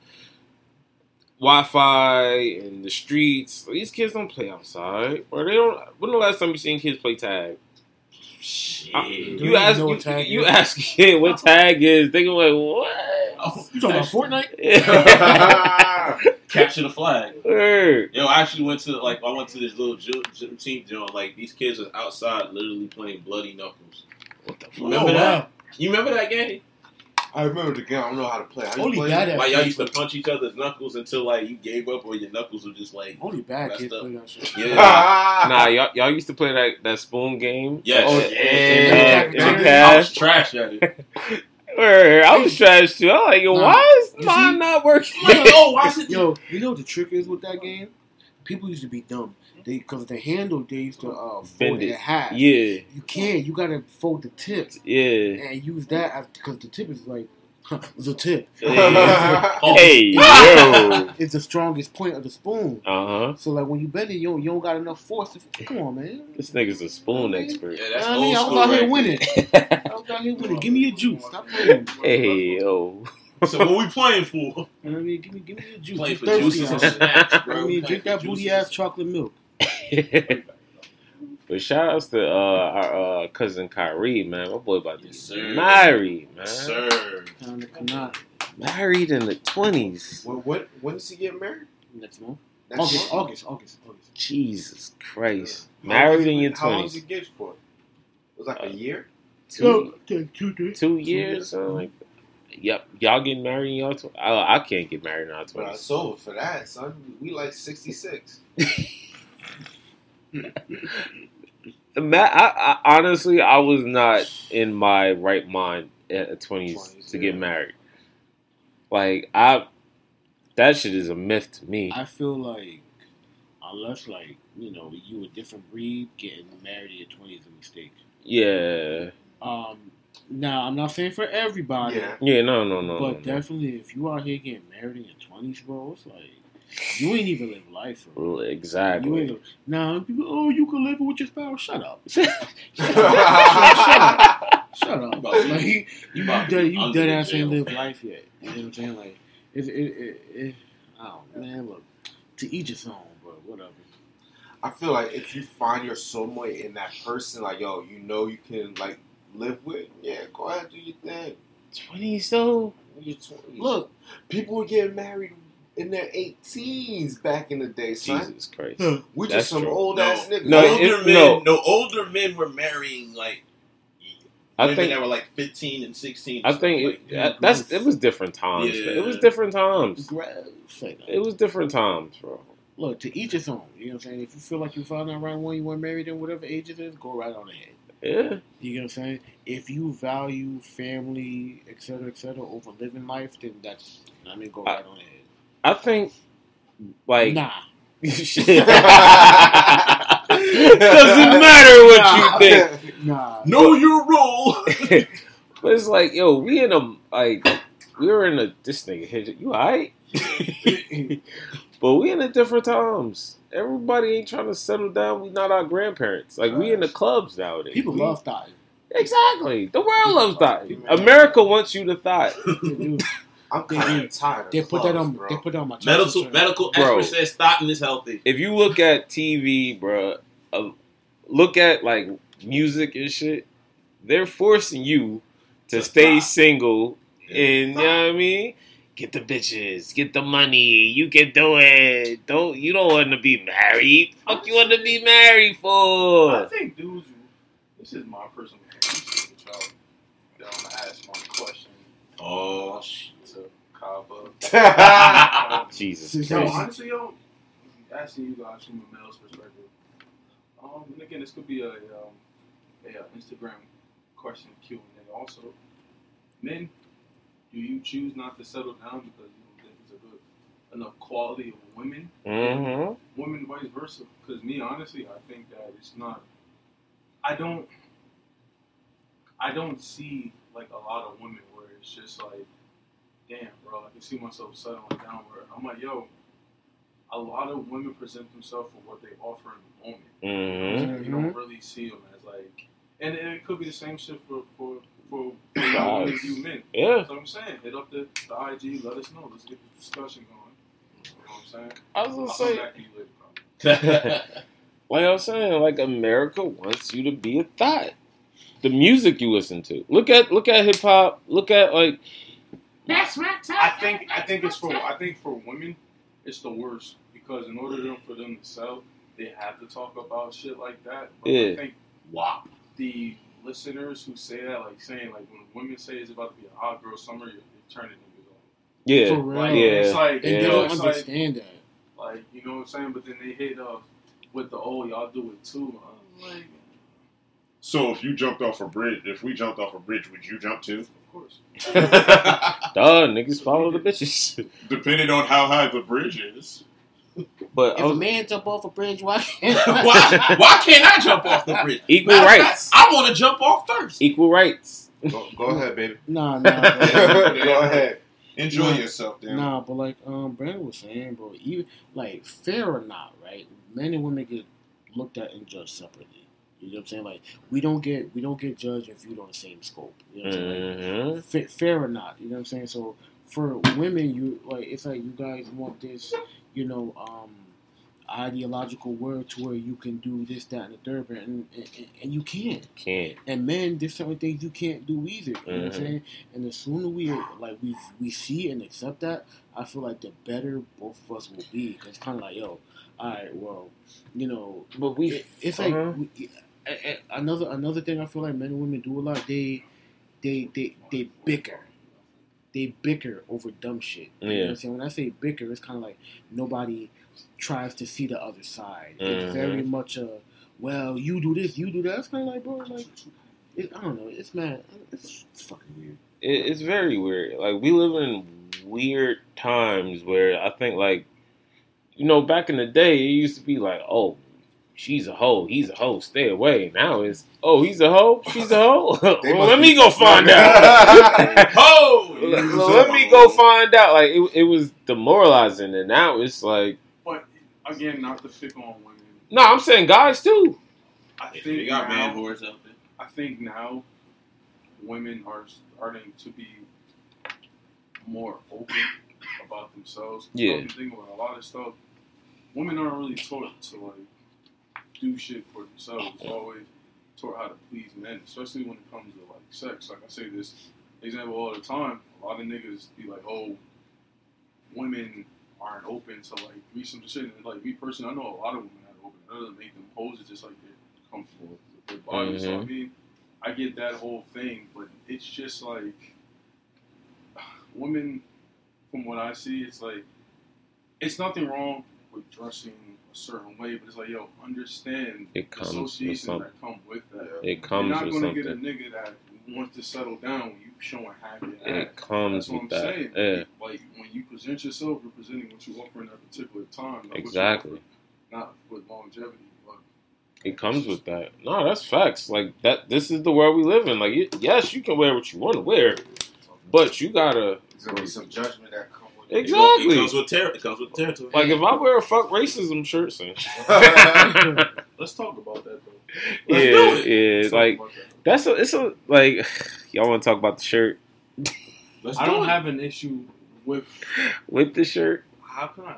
Wi-Fi and the streets. These kids don't play outside, or they don't. When the last time you seen kids play tag? Shit. Uh, I- you you ask you, what tag you is? ask a kid what (laughs) tag is. They go like, Oh, You talking about Fortnite? (laughs) (laughs) capture the flag. Word. Yo, I actually went to like I went to this little ju- ju- team joint. Like these kids was outside, literally playing bloody knuckles. What the fuck? Remember Oh, that? wow. You remember that game? I remember the game. I don't know how to play. How you Only play bad it? at Like y'all used to punch each other's knuckles until like you gave up, or your knuckles were just like Only bad Messed kids up. play that shit. yeah. (laughs) Nah, y'all, y'all used to play that, that spoon game. Yes. Oh, Yeah. and, uh, Yeah. and I cash. was trash at it. (laughs) Word. I was trash too. I was like, yo, Nah. why is You mine see- not working? Like, oh, why is it? Yo, you know what the trick is with that game? People used to be dumb. They because the handle they used to uh, fold Bend it it. in half. Yeah, You can't. You gotta fold the tip yeah. and use that because the tip is like the tip. Oh. (laughs) (laughs) Hey, yo. (laughs) It's the strongest point of the spoon. Uh huh. So like when you bend it, you don't, you don't got enough force. To, come on, man. This nigga's a spoon expert. Yeah, that's I old mean, I was school. out here right winning. hey, I was out here winning. Give me your juice. Stop playing. Hey yo. there. So what we playing for? You know what I mean, give me, give me your juice. Playing I'm for thirsty juices and here. snacks, I mean, drink for that booty ass chocolate milk. (laughs) but shout outs to uh, our uh, cousin Kyrie, man. My boy about to Yes, get sir. married, man. Yes, sir. Time to come out Married in the twenties. When, when, when does he get married? next month. Next August, month? August, August, August. Jesus Christ. How long Married in it- your How long is twenties. he get for? It was like a year. Two, two, two, two. two years, something like. Yep, y'all getting married in y'all twenties. I, I can't get married in our But I twenties. sold for that, son. We like sixty six. (laughs) Matt, I, I honestly, I was not in my right mind at twenties 20s, to get married. Like I, that shit is a myth to me. I feel like unless like you know you a different breed, getting married in your twenties is a mistake. Yeah, Um, now I'm not saying for everybody, Yeah. yeah, no, no, no, but no, no. definitely if you out here getting married in your twenties, bro, it's like you ain't even live life, bro. Well, You ain't exactly. live- now people, oh, you can live with your spouse. Shut up. (laughs) Shut up. Shut up. about to- (laughs) Like, you, you, dead, you dead ass ain't live life yet. You know what I'm saying? Like, it, it, it, it, oh man, look, to each his own, bro. Whatever. I feel like if you find your soulmate in that person, like yo, you know you can like live with, yeah, go ahead do your thing. Twenty so. You're 20. Look, people were getting married in their 18s back in the day, son. Jesus Christ. We That's just some true. old No, ass niggas. No, older it- men, no. no. older men were marrying like I women think that were like fifteen and sixteen. I think like, it, that- uh, that's it was different times. Yeah. It was different times. gross. It was different times, bro. Look, to each his own. You know what I'm saying? If you feel like you found that right one, you want married in whatever age it is, go right on ahead. Yeah. You know what I'm saying? If you value family, et cetera, et cetera, over living life, then that's, I mean, go I- right on ahead. I think like nah. Shit. (laughs) Doesn't matter what you think. Nah. know your role. (laughs) but it's like, yo, we in a like we were in a this nigga hit you alright? (laughs) but we in a different times. Everybody ain't trying to settle down. We not our grandparents. Like we in the clubs nowadays. People We- love thought. Exactly. The world loves thought. America wants you to thought. I'm kind of tired. They put that clubs, on. bro. They put that on my chest. medical medical Bro. expert says Stockton is healthy. If you look at TV, bruh, uh, look at like music and shit, they're forcing you to To stay thought. single and you know what I mean? Get the bitches, get the money, you can do it. Don't you don't want to be married. Fuck you want to be married for? I think dudes. This is my personal opinion, which I'll, that I'm gonna ask my question Oh, sh- to Kaba. Um, Jesus No, Christ. honestly, yo, asking you guys from a male's perspective. Um, and again, this could be a um, a, uh Instagram question Q and A. Also, men, do you choose not to settle down because you don't think it's a good enough quality of women? Mm-hmm. Women, vice versa. Because me, honestly, I think that it's not. I don't. I don't see like a lot of women where it's just like, damn, bro, I can see myself settling down. Where I'm like, yo, a lot of women present themselves for what they offer in the moment. Mm-hmm. You don't really see them as like, and, and it could be the same shit for for for, (clears throat) for how women view men. Yeah. That's what I'm saying. Hit up the, the IG, let us know. Let's get the discussion going. You know what I'm saying? I was gonna come say back to you later. (laughs) Like I was saying, like America wants you to be a thought. The music you listen to. Look at look at hip hop. Look at like That's my time. I think I think it's for I think for women it's the worst because in order them- for them to sell, they have to talk about shit like that. But Yeah. I think WAP. the listeners who say that, like saying like when women say it's about to be a hot girl summer, you're, you're turning niggas off. yeah, For real. Like Yeah. it's like And Yeah. they don't it's like understand that. like you know what I'm saying. But then they hit up with the oh y'all do it too. I'm like, So if you jumped off a bridge, if we jumped off a bridge, would you jump too? Of course. (laughs) duh, niggas follow the bitches. Depending on how high the bridge is. But I If a man jump off a bridge, why (laughs) can't why, why can't I jump off the bridge? equal Matter of fact, rights. I want to jump off first. Equal rights. Go, go ahead, baby. (laughs) Nah, nah, go ahead. Enjoy Nah. yourself, damn. nah. But like um, Brandon was saying, bro, even like fair or not, right? Men and women get looked at and judged separately. You know what I'm saying? Like we don't get we don't get judged and viewed on the same scope. You know what I'm saying? Like, hmm fa- fair or not. You know what I'm saying? So for women, you like it's like you guys want this, you know, um, ideological word to where you can do this, that, and the third, and, and, and you can't. Can't. And men, there's certain things you can't do either. You know what I'm Mhm. saying? And the sooner we like we we see and accept that, I feel like the better both of us will be. Cause it's kind of like, yo, all right, well, you know, But we. it- it's like uh-huh. we, a- another another thing I feel like men and women do a lot. They they they they bicker. They bicker over dumb shit. You know Yeah. I'm saying? When I say bicker, it's kind of like nobody tries to see the other side. Mhm. It's very much a well, you do this, you do that. It's kind of like, bro, like it, I don't know. It's mad. It's, it's fucking weird. it, it's very weird. Like we live in weird times where I think like you know back in the day it used to be like oh she's a hoe he's a hoe stay away now it's oh he's a hoe she's a hoe (laughs) (laughs) well, let me go find out (laughs) Oh, Well, let me go find out like it, it was demoralizing and now it's like But again, not to pick on women. no I'm saying guys too I think they got now, man whores out there. I think now women are starting to be more open about themselves. Yeah. You think about a lot of stuff. Women aren't really taught to like do shit for themselves. Always taught how to please men, especially when it comes to like sex. Like I say this example all the time. A lot of niggas be like, "Oh, women aren't open to like threesome shit." And like me personally, I know a lot of women that are open. It doesn't make them pose. It's just like they're comfortable with their body. So I mm-hmm. mean, I get that whole thing, but it's just like women. From what I see, it's like it's nothing wrong with dressing a certain way, but it's like yo, understand It comes with associations something. that come with that. It You're not gonna get a nigga that wants to settle down when you showing happy. It act. comes That's what I'm with that. saying. Yeah, Like when you present yourself, you're presenting what you offer in that particular time. not exactly. offer, Not with longevity, but It comes with that. No, that's facts. Like that. This is the world we live in. Like, yes, you can wear what you want to wear, but you gotta. There's gonna be some judgment that come with it. Exactly. It comes with ter- It comes with territory. Like if I wear a fuck racism shirt, son. (laughs) let's talk about that though. yeah, Let's do it. yeah. Let's Like that. that's a. It's a like. (sighs) Y'all want to talk about the shirt Let's I do don't it. have an issue with with the shirt? how can I.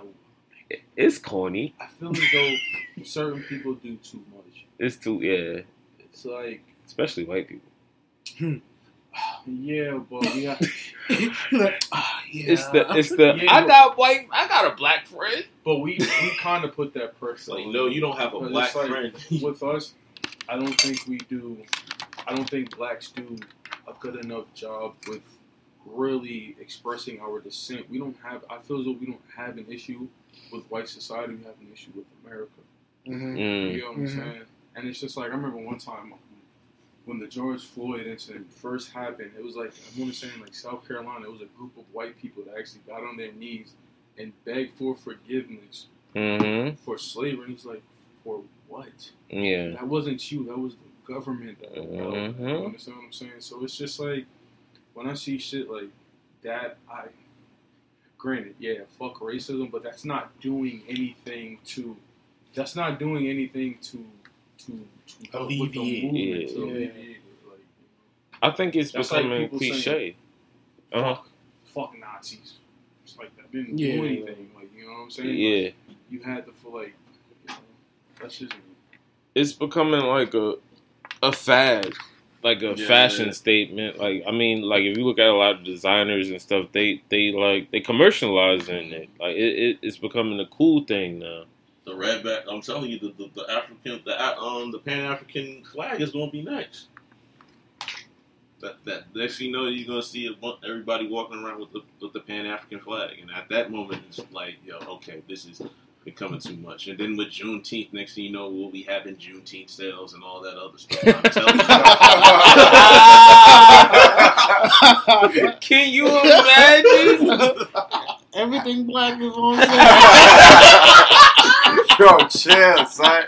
It's corny. I feel as though certain people do too much. It's too. Yeah, It's like, especially white people. (clears throat) yeah, but we have. (laughs) Ah, yeah. It's the. It's the. Yeah, I got white. I got a black friend. But we we kind of put that It's pressure. like, no, you don't have a black like, friend. with us, I don't think we do. I don't think blacks do a good enough job with really expressing our dissent. We don't have. I feel as though we don't have an issue with white society. We have an issue with America. Mhm. Mm. You know what I'm Mhm. saying? And it's just like I remember one time when the George Floyd incident first happened. It was like I say in like South Carolina. It was a group of white people that actually got on their knees and begged for forgiveness Mm-hmm. for slavery. And he's like, for what? Yeah. That wasn't you. That was the government. That Mhm. You understand what I'm saying? So it's just like when I see shit like that, I granted, yeah, fuck racism, but that's not doing anything to. That's not doing anything to to, to help with the Alleviate. Yeah. to Yeah. alleviate. Like, I think it's That's like becoming people cliche. saying- Uh-huh. fuck, fuck Nazis. It's like that didn't Yeah. do anything. Like you know what I'm saying? Yeah. You had to feel like you know, that's just it's becoming like a a fad, like a Yeah, fashion yeah. statement. Like I mean, like if you look at a lot of designers and stuff, they they like they commercializing it. Like it, it it's becoming a cool thing now. The red back. I'm telling you, the the, the African, the um, the Pan African flag is going to be nice. That that next thing you know, you're gonna see everybody walking around with the with the Pan African flag, and at that moment, it's like, yo, okay, this is becoming too much. And then with Juneteenth, next thing you know, we'll be having Juneteenth sales and all that other stuff. I'm you. (laughs) Can you imagine? (laughs) Everything black is on (laughs) sale. Yo, chill, son.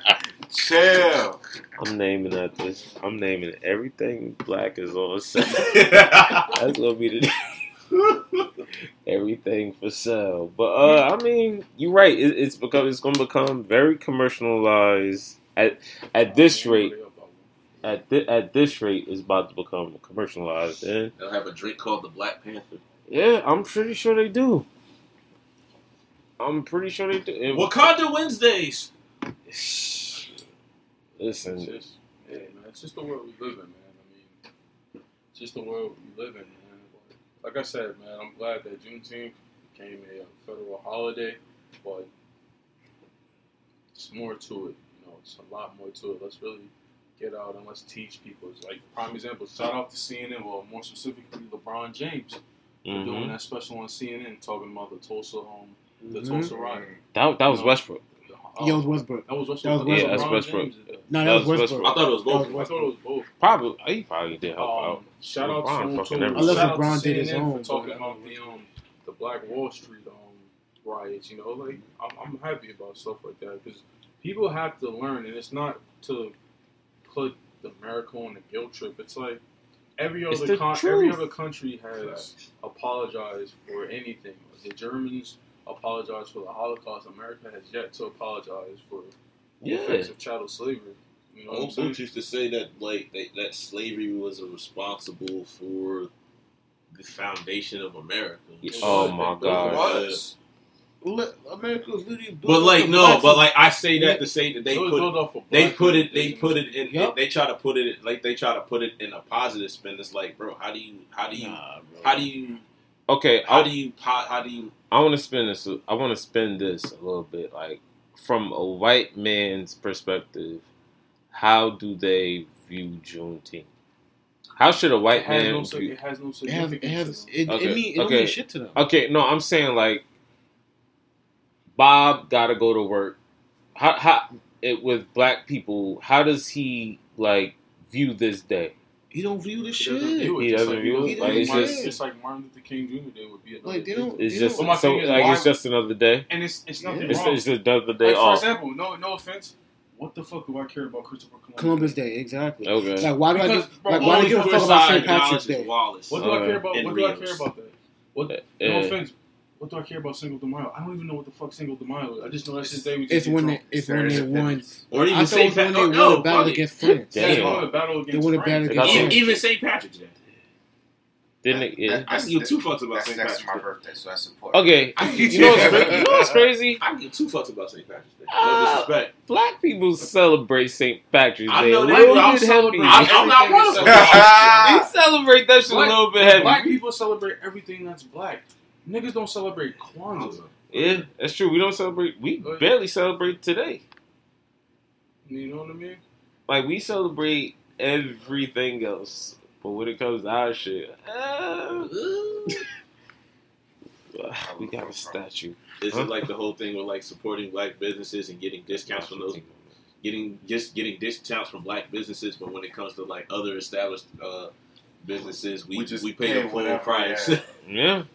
Chill. I'm naming that this. I'm naming. Everything black is on (laughs) sale. That's gonna be the (laughs) everything for sale. But uh, I mean, you're right. It, it's become it's gonna become very commercialized at at this rate. At thi- at this rate, it's about to become commercialized, and They'll have a drink called the Black Panther. yeah, I'm pretty sure they do. I'm pretty sure they do. And- Wakanda Wednesdays. (sighs) It's Listen, just, yeah, man. It's just the world we live in, man. I mean, it's just the world we live in, man. But like I said, man, I'm glad that Juneteenth became a federal holiday, but it's more to it. You know, it's a lot more to it. Let's really get out and let's teach people. It's like prime example. Shout out to CNN, well, more specifically LeBron James for doing that special on CNN talking about the Tulsa, um, the Mhm. Tulsa riot. that that was No. Westbrook. Yo, was Westbrook. That was Westbrook. That was Yeah, that's Westbrook. James did that. No, That that, was was Westbrook. I thought it was both. Was I thought it was both. Probably he probably did help out. Um, shout out LeBron to, fucking to everything. Unless LeBron did his own, for talking but- about the um the Black Wall Street um riots. You know, like I'm, I'm happy about stuff like that because people have to learn, and it's not to put the America on a guilt trip. It's like every other con- every other country has apologized for anything. The Germans apologized for the Holocaust. America has yet to apologize for the Yeah. effects of chattel slavery. You know what I'm Old saying? used to say that like they, that slavery was responsible for the foundation of America. Oh my god. was. America was literally built But like no, blacks but like I say that to say that they It was put built off of they black put it they put it in Yup. they try to put it like they try to put it in a positive spin. It's like, bro, how do you how do you Nah, how do you Okay, how I, do you how, how do you I want to spend this. I want to spend this a little bit, like from a white man's perspective. How do they view Juneteenth? How should a white has, man no, sig- view? it has no It has, significance. it has, it, Okay, it, mean, it okay. mean shit to them. Okay, no, I'm saying like Bob got to go to work. How how it with black people? How does he like view this day? He don't view the He doesn't shit. view it, He doesn't like view it? view Like, it's Martin- just- it's like Martin Luther King Jr. Day would be another Like, they day. don't- It's You just know- But my so is, like why- it's just another day. and it's it's nothing It's, wrong. it's just another day like, for example, no no offense. What the fuck do I care about Christopher Columbus? Columbus Day, exactly. Okay. Like, why do I Because, give, bro, like, why do I give a fuck about St. Patrick's Day? Wallace. What do I care about? And What do I care about that? What? No offense. What do I care about Cinco de Mayo? I don't even know what the fuck Cinco de Mayo is. I just know that's his day. We just It's get when they, it's when they won. Or even St. was when Pat- they oh, won no, a battle against France. Yeah, Damn. they won a battle against They won a France. battle against even, France. even St. Patrick's Day. Didn't it? Yeah. I can give two fucks about That's St. next to my birthday, so that's important. Okay, you know what's cra- you know what's crazy? I give two fucks about St. Patrick's Day. No Ah. disrespect. Black people celebrate St. Patrick's I Day know a they little. I'm bit heavy. celebrating I'm, I'm not one of them. (laughs) We celebrate that shit a little bit heavy. Black people celebrate everything that's black. Niggas don't celebrate Kwanzaa. Yeah, that's true. We don't celebrate. We Like- barely celebrate today. You know what I mean? Like we celebrate everything else, but when it comes to our shit, uh, (laughs) we got a statue. Is it like the whole thing with like supporting black businesses and getting discounts from those, getting just getting discounts from black businesses, but when it comes to like other established uh, businesses, we We we, just pay pay the full price, yeah. (laughs)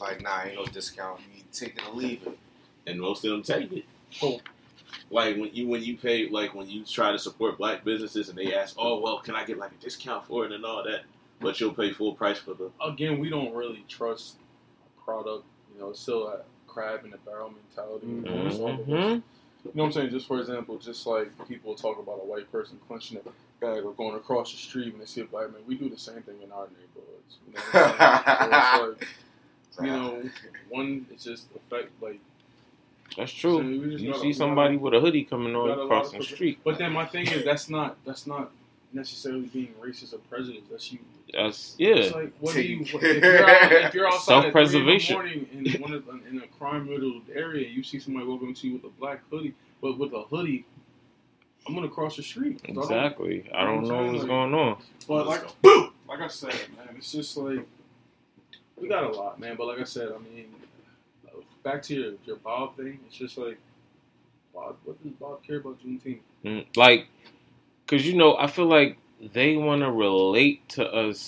Yeah, Like, nah, ain't no discount. You take it or leave it. and most of them take it. Oh. Like when you when you pay like when you try to support black businesses and they ask, oh well, can I get like a discount for it and all that, but you'll pay full price for the. Again, we don't really trust a product. You know, it's still a crab in the barrel mentality. Mhm. You know, it's all of this. You know what I'm saying? Just for example, just like people talk about a white person clenching a bag or going across the street when they see a black man, we do the same thing in our neighborhoods. You know, (laughs) you know, one, it's just affect like. that's true. we just You see we somebody gotta- with a hoodie coming on gotta across the street. But then my thing is that's not that's not necessarily being racist or prejudiced. That's you. That's It's yeah. like what do you Take- if you're, out, if you're outside at three in Self-preservation. morning in (laughs) one of, in a crime riddled area, you see somebody walking to you with a black hoodie, but with a hoodie, I'm gonna cross the street. So I don't- Exactly. I don't know what's going on. But like, boom, like I said, man, it's just like we got a lot, man. But like I said, I mean, back to your your Bob thing. It's just like, Bob, what does Bob care about Juneteenth? Mm, Like, cause you know, I feel like they want to relate to us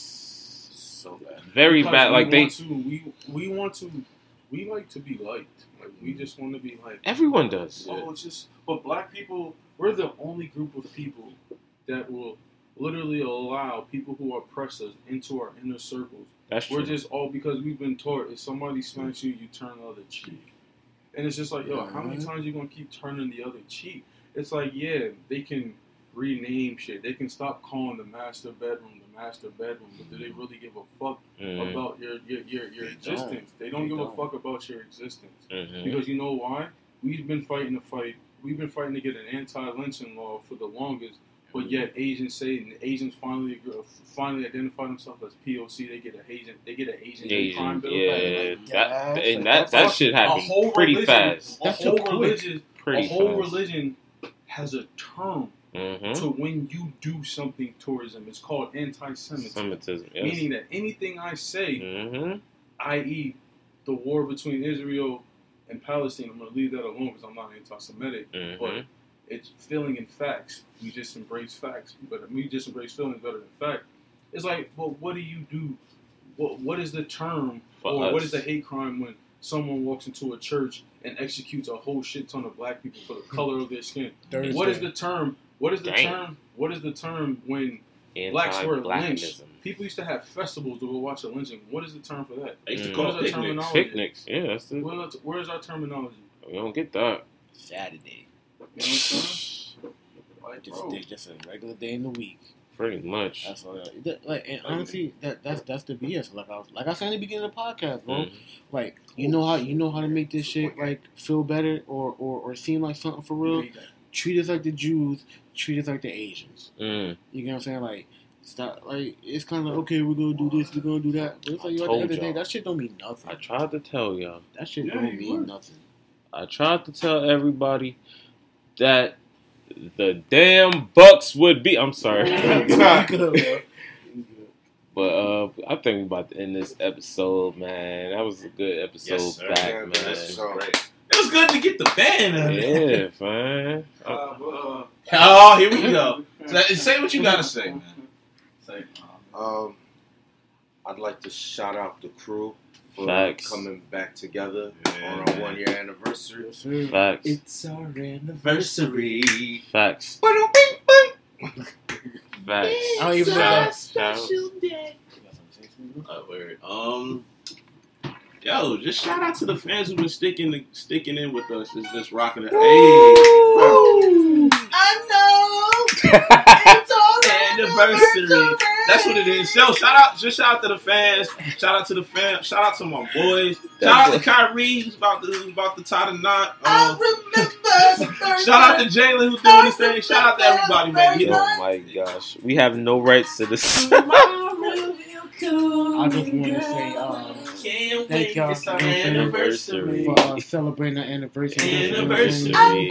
So bad. very Because bad. we Like they, want to, we we want to, we like to be liked. Like we just want to be liked. everyone does. Oh, it's just. But black people, we're the only group of people that will literally allow people who oppress us into our inner circles. That's true. We're just all because we've been taught if somebody smacks you, you turn the other cheek. And it's just like, yo, how many times you gonna keep turning the other cheek? It's like, yeah, they can rename shit. They can stop calling the master bedroom the master bedroom, but do they really give a fuck Mhm, about your your your, your They existence? They don't They give don't. a fuck about your existence. mhm. Because you know why? We've been fighting the fight. We've been fighting to get an anti-lynching law for the longest, but yet Asians say and Asians finally finally identify themselves as POC. They get a Asian. They get an Asian hate crime bill. yeah, Like, that yes, and that like, that fuck, shit happened pretty religion, fast. A That's whole too religion. Pretty a whole fast. religion has a term hmm to when you do something towards them. It's called anti-Semitism, Semitism. Yes. meaning that anything I say hmm i.e., the war between Israel and Palestine. I'm going to leave that alone because I'm not anti-Semitic, hmm but it's feeling in facts. We just embrace facts, but we just embrace feelings better than fact. It's like, well, what do you do? What What is the term, For or what us. is the hate crime when someone walks into a church and executes a whole shit ton of black people for the (laughs) color of their skin? Thursday. What is the term? What is the Damn. term? What is the term when blacks were lynched? People used to have festivals to go watch a lynching. What is the term for that? I used to call What it is the picnics. terminology? Picnics. Yeah, that's it. Where, where is our terminology? We don't get that. Saturday. You know what I'm saying? Like, Just, bro, they just a regular day in the week. Pretty much. That's all. That, like, and honestly, that that's that's the BS. Like I was, like I said in the beginning of the podcast, bro. Mm. Like you know how you know how to make this shit like feel better or or, or seem like something for real. Treat us like the Jews. Treat us like the Asians. Mm. You know what I'm saying? Like. Stop, like it's kind of like okay, we're gonna do this, we're gonna do that. But it's like yo, at the end of the day, that shit don't mean nothing. I tried to tell y'all. That shit Yeah, don't mean would. nothing. I tried to tell everybody that the damn Bucks would be. I'm sorry. (laughs) (laughs) But uh, I think we about to end this episode, man. That was a good episode Yes, sir. back, Yeah, man. this is Great. It was good to get the band out. Yeah, man. (laughs) Uh, uh, Oh, here we go. Say- Say what you gotta say, man. Say. Um, I'd like to shout out the crew for Facts. coming back together Yeah, on our one year anniversary. Yes. Facts. It's our Anniversary. Facts. Facts. I don't even know. Shout, shout. Uh, word. Um, yo, just shout out to the fans who've been sticking sticking in with us. It's just rocking it. Hey, anniversary. That's what it is. Yo, shout out, just shout out to the fans. Shout out to the fam. Shout out to my boys. Shout out to Kyrie who's about to who's about to tie the knot. Um, (laughs) shout out to Jalen who's doing his thing. Shout out to everybody, man. You know, Oh my gosh. We have no rights to this. (laughs) I just want to say, uh, Thank y'all It's for the anniversary. for uh, celebrating our anniversary. Anniversary. You know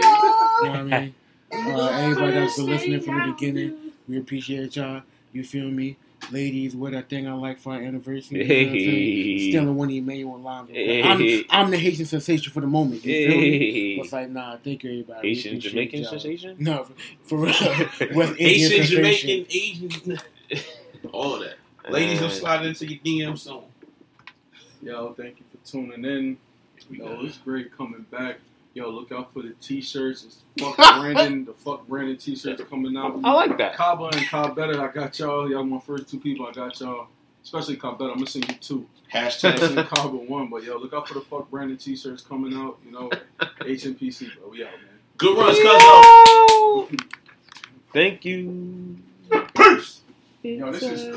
what I mean? Uh, everybody that's been listening from the beginning, we appreciate y'all. You feel me? Ladies, what that thing I like for our anniversary. You know what I'm? Hey. Stealing one of Emmanuel lines. Hey. I'm, I'm the Haitian sensation for the moment. You feel me? Hey. It's like, nah, thank you, everybody. We Asian, appreciate Jamaican y'all. sensation? No, for, for real. (laughs) West Indian Asian. Jamaican, Asian, (laughs) all of that. Ladies, will slide into your DM soon. yo, thank you for tuning in. Yo, it's great coming back. Yo, look out for the t-shirts. It's fuck (laughs) Brandon, the fuck Brandon t-shirts coming out. I like that. Kaba and Cobbetta, I got y'all. Y'all my first two people. I got y'all. Especially Cobbetta. I'm gonna you two. I'm Hashtag. (laughs) Kaba one, but yo, look out for the fuck Brandon t-shirts coming out. You know, HNPC, bro. We out, man. Good runs, cuz. Thank you. Peace. Yo, this is.